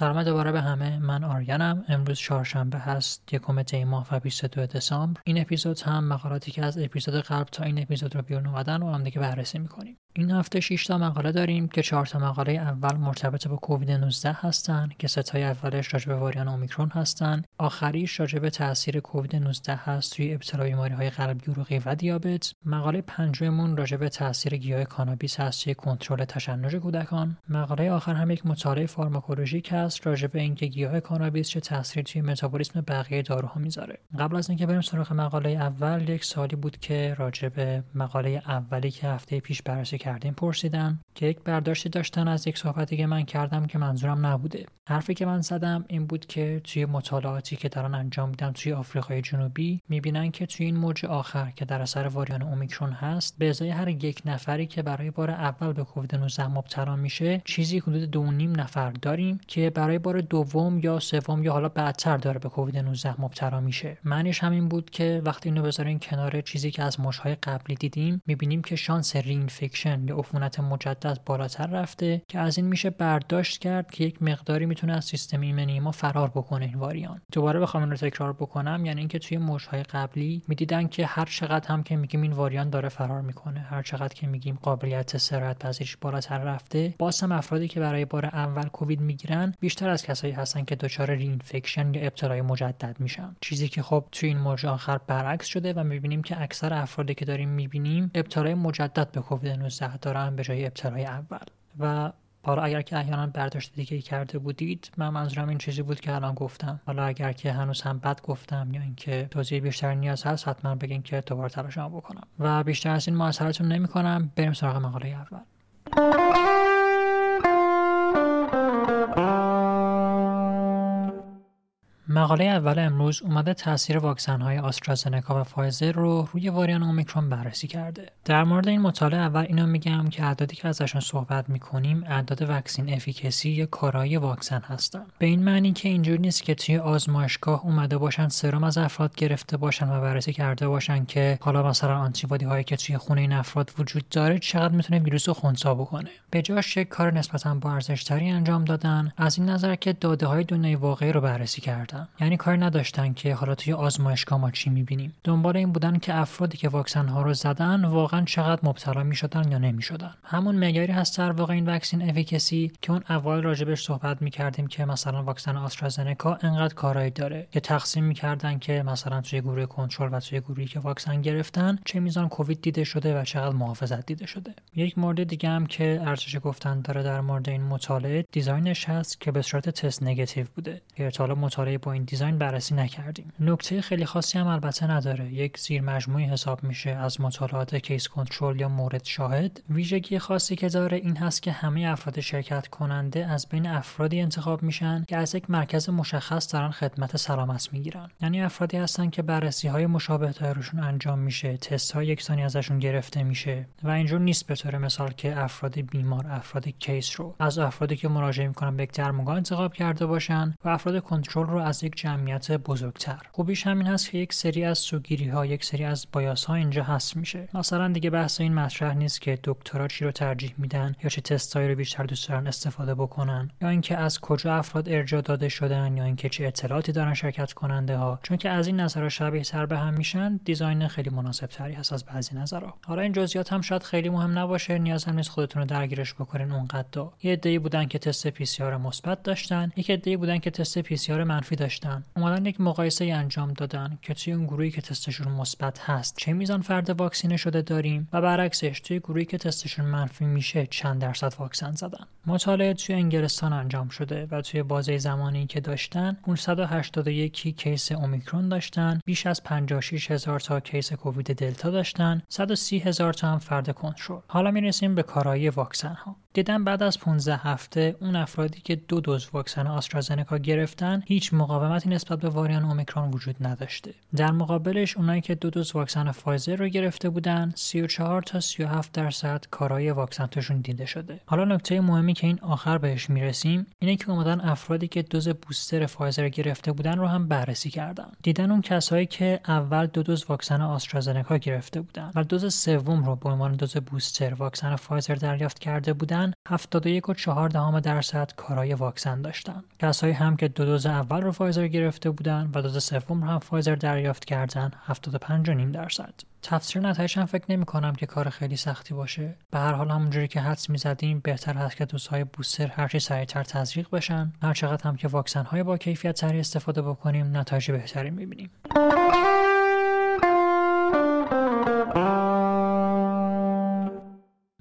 سلام دوباره به همه. من آریانم. امروز چهارشنبه هست یکم دی ماه و 22 دسامبر. این اپیزود هم مقالاتی که از اپیزود قبل تا این اپیزود رو بیرون اومدن و هم دیگه بررسی می‌کنیم. این هفته 6 تا مقاله داریم که 4 تا مقاله اول مرتبط با کووید 19 هستن که ستای اولش راجع به واریان اومیکرون هستن. آخریش راجع به تاثیر کووید 19 هست توی ابتلا بیماری های قلبی عروقی و دیابت. مقاله پنجممون راجع به تاثیر گیاه کانابیس هست توی کنترل تشنج کودکان. مقاله آخر هم یک مطالعه فارماکولوژیک است راجع به اینکه گیاه کانابیس چه تاثیری توی متابولیسم بقیه داروها می‌ذاره. قبل از اینکه بریم سراغ مقاله اول یک سالی بود که راجع به مقاله اولی که هفته پیش بررسی کردیم پرسیدن که یک برداشتی داشتن از یک صحبتی که من کردم که منظورم نبوده. حرفی که من زدم این بود که توی مطالعاتی که دارن انجام میدن توی آفریقای جنوبی می‌بینن که توی این موج آخر که در اثر واریانت اومیکرون هست به ازای هر یک نفری که برای بار اول به کووید 19 مبتلا میشه چیزی حدود دو نیم نفر داریم که برای بار دوم یا سوم یا حالا بعدتر داره به کووید 19 مبتلا میشه. معنیش همین بود که وقتی اینو بذارین کنار چیزی که از موجهای قبلی دیدیم می‌بینیم که شانس reinfection یا عفونت مجدد بالاتر رفته که از این میشه برداشت کرد که یک مقداری می‌تونه از سیستم ایمنی ما فرار بکنه این واریانت. دوباره بخوام این رو تکرار بکنم یعنی اینکه توی موجهای قبلی می‌دیدن که هر چقدر هم که میگیم این واریان داره فرار می‌کنه هر چقدر که میگیم قابلیت سرایت پذیرش بالاتر رفته باز هم افرادی که برای بار اول کووید می‌گیرن بیشتر از کسایی هستن که دچار رینفکشن یا ابتلای مجدد میشن. چیزی که خب توی این موج آخر برعکس شده و می‌بینیم که اکثر افرادی که داریم می‌بینیم ابتلای مجدد به کووید 19 دارن به جای ابتلای اول. و حالا اگر که احیانا برداشت دیگه کرده بودید من منظورم این چیزی بود که الان گفتم. حالا اگر که هنوز هم بد گفتم یا اینکه توضیح بیشتر نیاز هست حتما بگین که دوباره تلاشم بکنم. و بیشتر از این معذرتون نمی‌کنم. بریم سراغ مقاله اول. مقاله اول امروز اومده تاثیر واکسن های آسترازنکا و فایزر رو روی واریانت اومیکرون بررسی کرده. در مورد این مطالعه اول اینو میگم که اعدادی که ازشون صحبت می‌کنیم اعداد vaccine efficacy یا کارایی واکسن هستن. به این معنی که اینجور نیست که توی آزمایشگاه اومده باشن سرم از افراد گرفته باشن و بررسی کرده باشن که حالا مثلا آنتیبادی هایی که توی خون این افراد وجود داره چقدر می‌تونه ویروس رو خنثی بکنه. به جاش یک کار نسبتا با ارزشتری انجام دادن از این نظر که داده های دنیای واقعی رو بررسی کردن. یعنی کار نداشتن که حالا توی آزمایشگاه ما چی می‌بینیم. دنبال این بودن که افرادی که واکسن ها رو زدن واقعا چقدر مبتلا می‌شدن یا نمی‌شدن. همون معیاری هست در واقع این vaccine efficacy که اون اول راجبش صحبت می‌کردیم که مثلا واکسن آسترازنکا انقدر کارایی داره. که تقسیم می‌کردن که مثلا توی گروه کنترل و توی گروهی که واکسن گرفتن چه میزان کووید دیده شده و چقدر محافظت دیده شده. یک مورد دیگه هم که ارزش گفتن داره در مورد این مطالعه design ش هست که به صورت test negative بوده. که حالا مطالعه این design بررسی نکردیم. نکته خیلی خاصی هم البته نداره. یک زیر مجموعه‌ای حساب میشه از مطالعات case control یا مورد شاهد. ویژگی خاصی که داره این هست که همه افراد شرکت کننده از بین افرادی انتخاب میشن که از یک مرکز مشخص دارن خدمت سلامت می‌گیرن. یعنی افرادی هستن که بررسی های مشابه روشون انجام میشه تست های یکسانی ازشون گرفته میشه و اینجور نیست به طور مثال که افراد بیمار افراد کیس رو از افرادی که مراجعه می‌کنن به یک درمانگاه انتخاب کرده باشن و افراد کنترل رو از یک جمعیت بزرگتر. خوبیش همین هست که یک سری از سوگیری ها یک سری از بایاس ها اینجا هست میشه. مثلا دیگه بحث این مطرح نیست که دکترها چی رو ترجیح میدن یا چه تستایی رو بیشتر دوست دارن استفاده بکنن یا اینکه از کجا افراد ارجاع داده شدن یا اینکه چه اطلاعاتی دارن شرکت کننده ها چون که از این نظرها شبیه تر به هم میشن دیزاین خیلی مناسب تری هست از بعضی نظرها. حالا این جزئیات هم شاید خیلی مهم نباشه نیاز هم نیست خودتون رو درگیرش بکنین اونقدر. یه عده‌ای بودن که تست PCR مثبت داشتن یک عده‌ای بودن که تست PCR منفی داشتن. اومدن یک مقایسه انجام دادن که توی اون گروهی که تستشون مثبت هست چه میزان فرد واکسینه شده داریم و برعکسش توی گروهی که تستشون منفی میشه چند درصد واکسن زدن. مطالعه توی انگلستان انجام شده و توی بازه زمانی که داشتن 581 case اومیکرون داشتن بیش از 56 هزار تا case کووید دلتا داشتن 130 هزار تا هم فرد کنترل. حالا می‌رسیم به کارایی واکسن ها دیدن بعد از 15 هفته اون افرادی که دو دوز واکسن آسترازنکا گرفتن هیچ گونه مقاومتی نسبت به واریانت اومیکرون وجود نداشته. در مقابلش اونایی که دو دوز واکسن فایزر رو گرفته بودن 34 تا 37 درصد کارایی واکسن توشون دیده شده. حالا نکته مهمی که این آخر بهش می‌رسیم اینه که اومدن افرادی که دوز booster فایزر گرفته بودن رو هم بررسی کردن. دیدن اون کسایی که اول دو دوز واکسن آسترازنکا گرفته بودن و دوز سوم رو به عنوان دوز booster واکسن فایزر دریافت کرده بودن 71.4 درصد کارایی واکسن داشتن. کسایی هم که دو دوز اول رو فایزر گرفته بودن و دوز سوم هم فایزر دریافت کردن 75.5 درصد. تفسیر نتایج هم فکر نمی کنم که کار خیلی سختی باشه. به هر حال همونجوری که حدس می زدیم بهتر هست که دوزهای booster هرچی سریعتر تزریق بشن. هر چقدر هم که واکسن های با کیفیت سریع استفاده بکنیم نتایج بهتری می بینیم.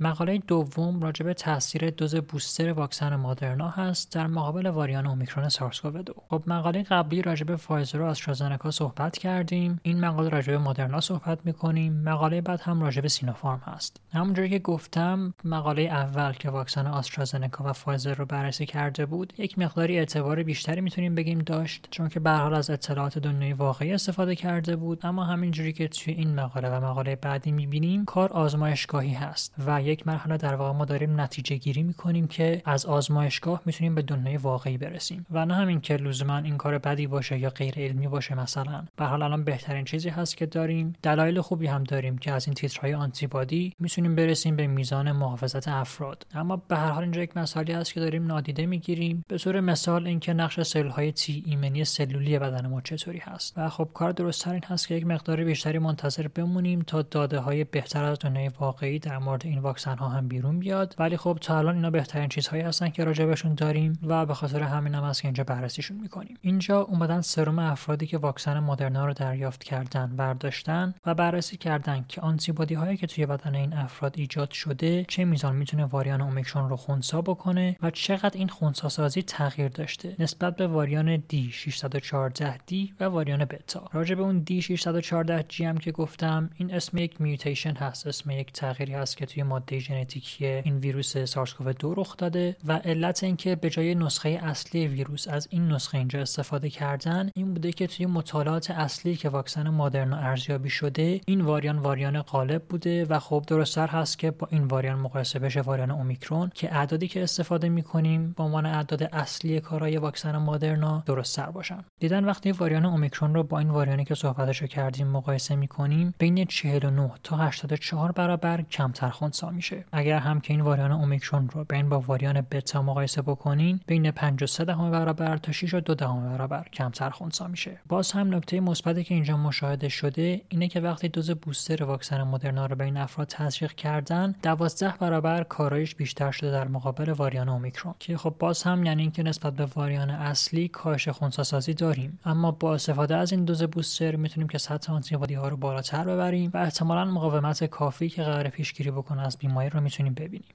مقاله دوم راجع تاثیر دوز booster واکسن مادرنا هست در مقابل واریانت اومیکرون سارس دو. خب مقاله قبلی راجع به فایزر و آسترازنکا صحبت کردیم. این مقاله راجع به مادرنا صحبت می‌کنیم. مقاله بعد هم راجع سینوفارم هست. همونجوری که گفتم مقاله اول که واکسن آسترازنکا و فایزر رو بررسی کرده بود یک مقداری اعتبار بیشتری می‌تونیم بگیم داشت چون که به از اطلاعات دنیای واقعی استفاده کرده بود. اما همینجوری که توی این مقاله و مقاله بعدی می‌بینیم کار آزمایشگاهی هست و یک مرحله در واقع ما داریم نتیجه گیری می‌کنیم که از آزمایشگاه می‌تونیم به دنیای واقعی برسیم. و نه همین که لزوما این کار بدی باشه یا غیر علمی باشه مثلا. به حال الان بهترین چیزی هست که داریم. دلایل خوبی هم داریم که از این تیترهای آنتیبادی می‌تونیم برسیم به میزان محافظت افراد. اما به هر حال اینجا یک مسئله هست که داریم نادیده می‌گیریم. به طور مثال اینکه نقش سلولهای تی ایمنی سلولی بدن ما چطوری هست. و خب کار درست این هست که یک مقدار بیشتری منتظر بمونیم تا داده های بهتر از دنیای واقعی در مورد این ها هم بیرون بیاد. ولی خب تا الان اینا بهترین چیزهایی هستن که راجبشون داریم و به خاطر همین هم هست که اینجا بررسیشون می‌کنیم. اینجا اومدن سرم افرادی که واکسن مدرنا رو دریافت کردن برداشتن و بررسی کردن که آنتیبادی هایی که توی بدن این افراد ایجاد شده چه میزان می‌تونه واریان اومیکرون رو خونسا بکنه و چقدر این خونسا سازی تغییر داشته. نسبت به واریان دی 614 دی و واریان بتا. راجع به اون دی 614 جی هم که گفتم این اسم یک میوتیشن هست. اسم یک تغییری هست که توی ماده ژنتیکی این ویروس سارس دو رخ داده و علت اینکه به جای نسخه اصلی ویروس از این نسخه اینجا استفاده کردن این بوده که توی مطالعات اصلی که واکسن مادرنا ارزیابی شده این واریان واریان غالب بوده و خب درستتر هست که با این واریان مقایسه بشه واریان اومیکرون که اعدادی که استفاده می‌کنیم با عنوان اعداد اصلی کارای واکسن مادرنا درستتر باشن. دیدن وقتی واریان اومیکرون رو با این واریانی که صحبتشو کردیم مقایسه می‌کنیم بین 49 تا 84 برابر کمتر خونسا میشه. اگر هم که این واریان اومیکرون رو بین با واریان بتا مقایسه بکنین بین 53 دهم برابر تا 6 و 2 دهم برابر کمتر خونسا میشه. باز هم نکته مثبتی که اینجا مشاهده شده اینه که وقتی دوز بوستر واکسن مدرنا رو بین افراد تزریق کردن 12 برابر کارایش بیشتر شده در مقابل واریان اومیکرون. که خب باز هم یعنی اینکه نسبت به واریان اصلی کاهش خونسا سازی داریم. اما با استفاده از این دوز بوستر می‌تونیم که سطح آنتیبادی ها رو بالاتر ببریم و احتمالا مقاومت کافی که قرار پیشگیری بکنه از بیماری رو می‌تونیم ببینیم.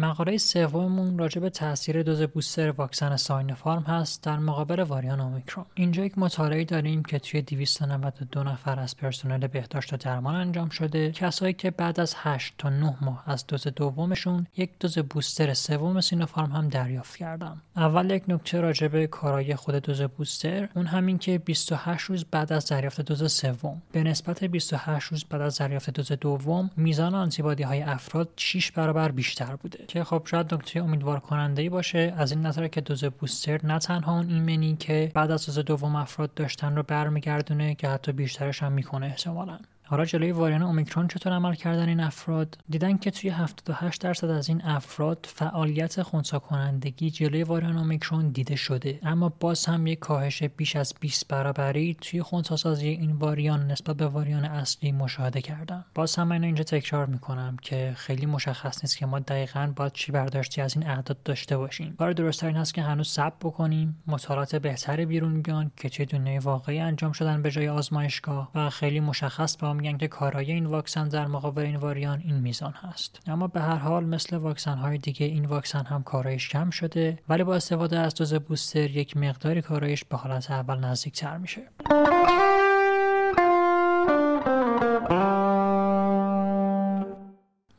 مقاله سوممون راجع به تاثیر دوز بوستر واکسن ساینوفارم هست در مقابل واریان اومیکرون. اینجا یک مطالعه داریم که توی 292 نفر از پرسنل بهداشت و درمان انجام شده. کسایی که بعد از 8 تا 9 ماه از دوز دومشون یک دوز بوستر سوم سینوفارم هم دریافت کردن. اول یک نکته راجع به کارایی خود دوز بوستر اون همین که 28 روز بعد از دریافت دوز سوم. به نسبت 28 روز بعد از دریافت دوز دوم میزان آنتیبادی های افراد 6 برابر بیشتر بوده. که خب شاید نکته امیدوار کننده ای باشه. از این نظر که دوز بوستر نه تنها اون ایمنی که بعد از دوز دوم افراد داشتن رو برمیگردونه که حتی بیشترش هم می‌کنه احتمالاً. حالا جلوی واریان اومیکرون چطور عمل کردن این افراد؟ دیدن که توی 78 درصد از این افراد فعالیت خونسا کنندگی جلوی واریان اومیکرون دیده شده. اما باز هم یک کاهش بیش از 20 برابری توی خونساسازی این واریان نسبت به واریان اصلی مشاهده کردن. باز هم من اینجا تکرار می‌کنم که خیلی مشخص نیست که ما دقیقا باید چی برداشتی از این اعداد داشته باشیم. کار درست این هست که هنوز صبر بکنیم مطالعات بهتری بیرون بیان که توی دنیای واقعی انجام شدن به جای آزمایشگاه و خیلی مشخص به میگن که کارایی این واکسن در مقابل این واریان این میزان هست. اما به هر حال مثل واکسن های دیگه این واکسن هم کارایش کم شده ولی با استفاده از دوز بوستر یک مقداری کارایش به حالت اول نزدیک تر میشه.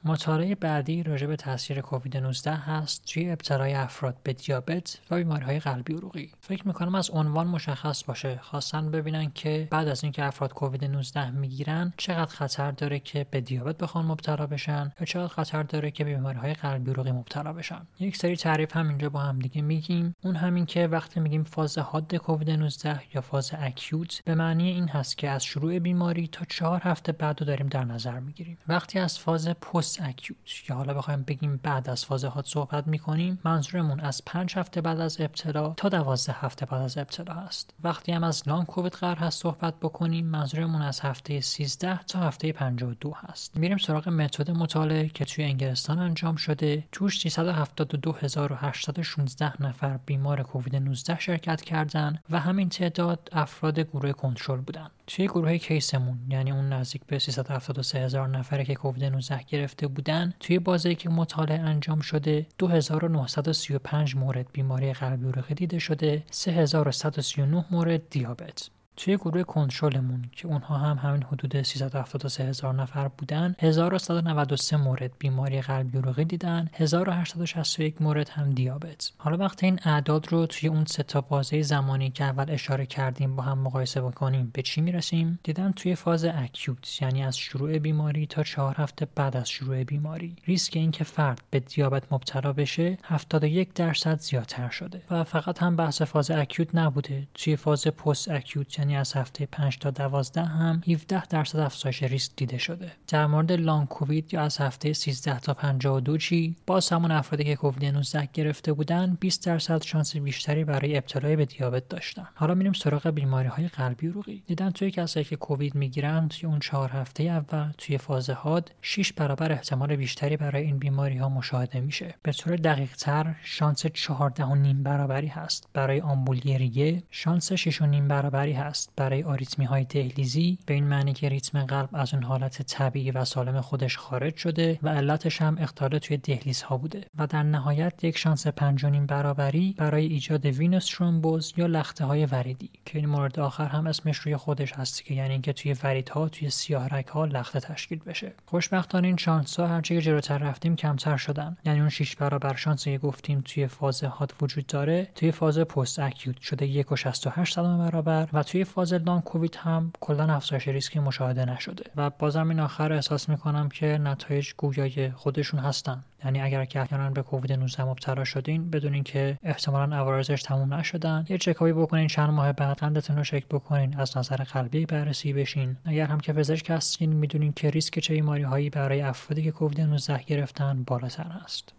مطالعه بعدی راجع به تاثیر کووید 19 هست توی ابتلای افراد به دیابت و بیماری های قلبی عروقی. فکر می‌کنم از عنوان مشخص باشه. خواستن ببینن که بعد از اینکه افراد کووید 19 می‌گیرن چقدر خطر داره که به دیابت بخوان مبتلا بشن یا چقدر خطر داره که به بیماری های قلبی عروقی مبتلا بشن. یک سری تعریف هم اینجا با هم دیگه میگیم. اون همین که وقتی میگیم فاز حاد کووید 19 یا فاز اکیوت به معنی این هست که از شروع بیماری تا چهار هفته بعد داریم در نظر می‌گیریم. وقتی از فاز پست اکیوت یا حالا بخوایم بگیم بعد از فاز حاد صحبت می‌کنیم منظورمون از پنج هفته بعد از ابتلا تا دوازده هفته بعد از ابتلا هست وقتی هم از لانگ کووید قرار هست صحبت بکنیم منظورمون از هفته 13 تا هفته 52 هست. میریم سراغ متد مطالعه که توی انگلستان انجام شده. توش 372816 نفر بیمار کووید 19 شرکت کردن و همین تعداد افراد گروه کنترل بودن. توی گروه کیسمون یعنی اون نزدیک به 373 هزار نفره که کووید 19 گرفته بودن توی بازی که مطالعه انجام شده 2935 مورد بیماری قلبی عروقی دیده شده 3139 مورد دیابت. توی گروه کنترلمون که اونها هم همین حدود 373 هزار نفر بودن. 1193 مورد بیماری قلبی عروقی دیدن. 1861 مورد هم دیابت. حالا وقتی این اعداد رو توی اون سه تا بازه زمانی که اول اشاره کردیم با هم مقایسه بکنیم به چی می‌رسیم؟ دیدن توی فاز اکیوت یعنی از شروع بیماری تا چهار هفته بعد از شروع بیماری. ریسک اینکه فرد به دیابت مبتلا بشه 71 درصد زیادتر شده و فقط هم بحث فاز اکیوت نبوده. توی فاز پست اکیوت یعنی از هفته 5 تا 12 هم 17 درصد افزایش ریسک دیده شده. در مورد لانگ کووید یا از هفته 13 تا 52 چی؟ باز همون افرادی که کووید 19 گرفته بودن 20 درصد شانس بیشتری برای ابتلای به دیابت داشتن. حالا میریم سراغ بیماری های قلبی عروقی. دیدن توی کسایی که کووید می‌گیرن توی اون چهار هفته اول توی فاز حاد 6 برابر احتمال بیشتری برای این بیماری ها مشاهده میشه. به طور دقیق تر شانس 14 و نیم برابری هست. برای آمبولی ریه شانس 6 و نیم برابری هست. برای آریتمی های دهلیزی به این معنی که ریتم قلب از اون حالت طبیعی و سالم خودش خارج شده و علتش هم اختلال توی دهلیز ها بوده و در نهایت یک شانس پنج و نیم برابری برای ایجاد venous thrombosis یا لخته های وریدی که این مورد آخر هم اسمش روی خودش هست که یعنی اینکه توی وریدها توی سیاهرگ ها لخته تشکیل بشه. خوشبختانه این شانس ها هرچی که جلوتر رفتیم کمتر شدن. یعنی اون 6 برابر شانس که گفتیم توی فاز حاد وجود داره توی فاز post acute شده 1.68 برابر و توی فاز long covid هم کلا افزایش ریسکی مشاهده نشده و بازم این آخر احساس می‌کنم که نتایج گویای خودشون هستن. یعنی اگر که احیانا به کووید 19 مبتلا شدین بدونین که احتمالا عوارضش تموم نشدن یه چکاپی بکنین چند ماه بعد قندتون رو چک بکنین از نظر قلبی بررسی بشین. اگر هم که پزشک هستین می‌دونین که ریسک چه بیماری هایی برای افرادی که کووید 19 گرفتن بالاتر است.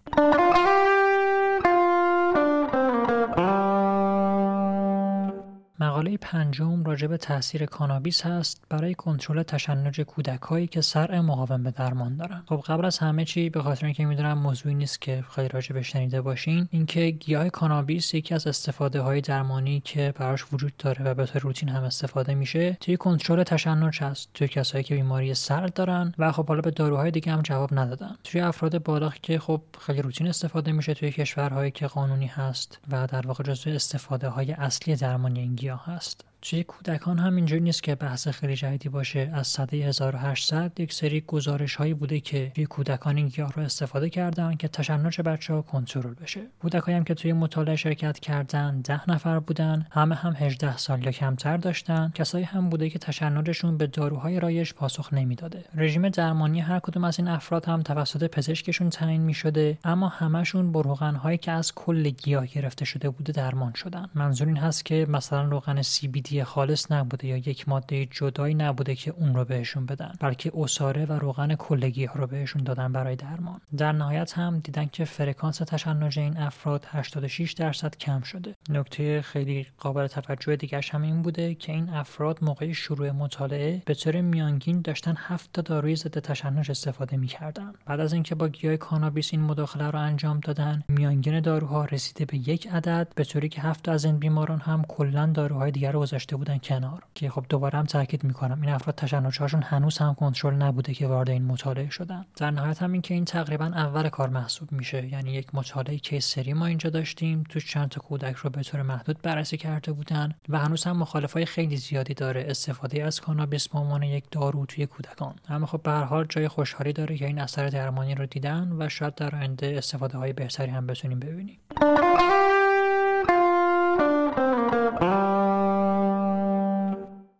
مقاله پنجم راجع به تاثیر کانابیس هست برای کنترل تشنج کودکهایی که سرع مقاوم به درمان دارن خب قبل از همه چی به خاطر اینکه می‌دونم موضوعی نیست که خیلی راجع شنیده باشین اینکه گیاه کانابیس یکی از استفاده های درمانی که براش وجود داره و به طور روتین هم استفاده میشه توی کنترل تشنج هست توی کسایی که بیماری سرد دارن و خب حالا به داروهای دیگه هم جواب ندادن. توی افراد بالغ که خب خیلی روتین استفاده میشه توی کشورهایی که قانونی هست و در واقع جزو استفاده های اصلی درمانی این گیاه هست توی کودکان هم اینجوری نیست که بحث خیلی جدیدی باشه. از سده 1800 یک سری گزارش هایی بوده که توی کودکان این گیاه رو استفاده کردن که تشنج بچه ها کنترل بشه. کودکایی هم که توی مطالعه شرکت کردن ده نفر بودن. همه هم 18 سال یا کمتر داشتن. کسایی هم بوده که تشنجشون به داروهای رایج پاسخ نمی‌داده. رژیم درمانی هر کدوم از این افراد هم توسط پزشکشون تعیین می شده اما همشون با روغن هایی که از کل گیاه گرفته شده بوده درمان شدن. منظور این هست که مثلا روغن CBD خالص نبوده یا یک ماده جدایی نبوده که اون رو بهشون بدن بلکه عصاره و روغن کلی رو بهشون دادن برای درمان. در نهایت هم دیدن که فرکانس تشنج این افراد 86 درصد کم شده. نکته خیلی قابل توجه دیگه هم این بوده که این افراد موقع شروع مطالعه به طور میانگین داشتن 7 تا داروی ضد تشنج استفاده می‌کردن. بعد از اینکه با گیاه کانابیس این مداخله رو انجام دادن میانگین داروها رسیده به یک عدد به طوری که هفت از این بیماران هم کلا داروهای دیگر رو گذاشته بودن کنار که خب دوباره هم تاکید می‌کنم این افراد تشنجهاشون هنوز هم کنترل نبوده که وارد این مطالعه شدن. در نهایت هم این که این تقریبا اول کار محسوب میشه. یعنی یک مطالعه case series ما اینجا داشتیم. تو چند تا کودک رو به طور محدود بررسی کرده بودن و هنوز هم مخالفای خیلی زیادی داره. استفاده از کانابیس به عنوان یک دارو توی کودکان. اما خب به هر حال جای خوشحالی داره که این اثر درمانی رو دیدن و شاید در آینده استفاده های بهتری هم بتونیم ببینیم.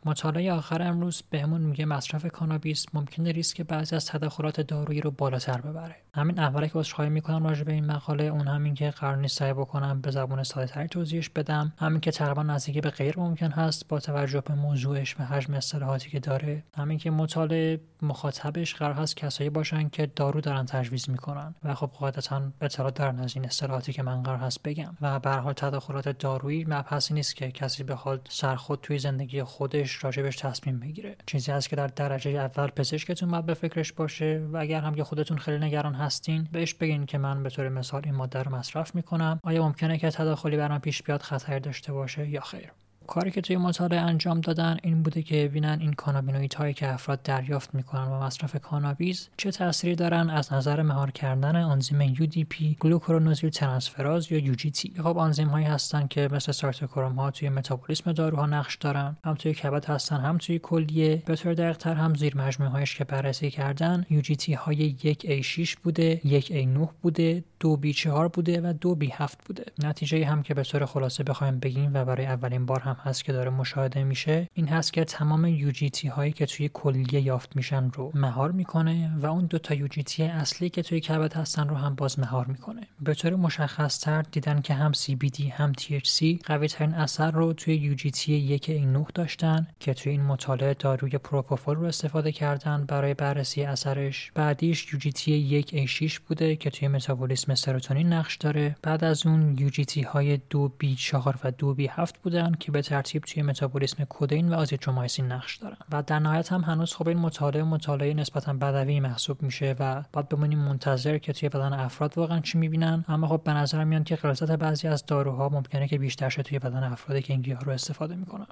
مطالعه آخر امروز بهمون میگه مصرف کانابیس ممکنه ریسک بعضی از تداخلات دارویی رو بالاتر ببره. همین اوله که عذرخواهی می‌کنم راجع به این مقاله اون همین که قرار نیست سعی بکنم به زبون ساده تری توضیحش بدم. همین که تقریبا نزدیک به غیر ممکن هست با توجه به موضوعش و حجم اصطلاحاتی که داره. همین که مطالعه مخاطبش قرار هست کسایی باشن که دارو دارن تجویز می‌کنن. و خب قاعدتا اطلاع دارن از این اصطلاحاتی که من قرار هست بگم. و به حال تداخلات دارویی مبحثی نیست که کسی حال سرخود توی زندگی خودش راجبش تصمیم بگیره. چیزی هست که در درجه اول پزشکتون باید به فکرش باشه و اگر هم که خودتون خیلی نگران هستین بهش بگین که من به طور مثال این ماده رو مصرف می‌کنم. آیا ممکنه که تداخلی برام پیش بیاد خطر داشته باشه یا خیر؟ کاری که توی مطالعه انجام دادن این بوده که ببینن این کانابینویت هایی که افراد دریافت می‌کنن و مصرف کانابیس چه تأثیری دارن از نظر مهار کردن آنزیم UDP گلوکرونوزیل ترانسفراز یا UGT خب آنزیم هایی هستن که مثل سایتوکروم ها توی متابولیسم داروها نقش دارن هم توی کبد هستن هم توی کلیه. به طور دقیق تر هم زیر مجموعه هایش که بررسی کردن UGT های یک A6 بوده یک A9 بوده دو B4 بوده و دو B7 بوده. نتیجه هم که به طور خلاصه بخوایم بگیم و برای اولین بار هم هست که داره مشاهده میشه. این هست که تمام یوجیتی هایی که توی کلیه یافت میشن رو مهار می‌کنه و اون دو تا یوجیتی اصلی که توی کبد هستن رو هم باز مهار می‌کنه. به طور مشخص تر دیدن که هم CBD هم THC قوی ترین اثر رو توی یوجیتی یک این نه داشتن که توی این مطالعه داروی پروپوفول رو استفاده کردن برای بررسی اثرش. بعدیش یوجیتی یک A6 بوده که توی متابولیسم سروتونین نقش داره. بعد از اون یوجیتی های 2B4 و 2B7 بودن که به ترتیب توی متابولیسم کدین و آزیترومایسین نقش دارن. و در نهایت هم هنوز خب این مطالعه مطالعه نسبتا بدوی محسوب میشه و باید بمونیم منتظر که توی بدن افراد واقعا چی می‌بینن. اما خب به نظر میاد که غلظت بعضی از داروها ممکنه که بیشتر شه توی بدن افرادی که این گیاه رو استفاده می‌کنن.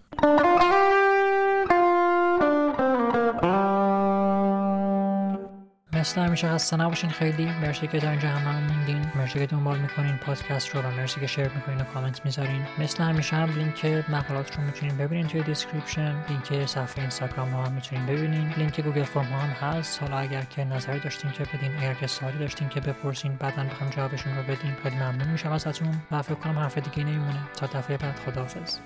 مثل همیشه خسته نباشین خیلی مرسی که تا اینجا همه موندین. مرسی که دنبال می‌کنین پادکست رو و مرسی که share می‌کنین و کامنت می‌ذارین. مثل همیشه هم لینک مقالات رو می‌تونین ببینین توی description. لینک صفحه اینستاگرام هم می‌تونین ببینین. لینک Google Form هم هست. حالا اگر که نظری داشتین که بدین اگر که سوالی داشتین که بپرسین بعدا بخوام جوابشون رو بدین خیلی ممنون میشم ازتون. و فکر کنم حرف دیگه نمیمونه. تا دفعه بعد خداحافظ.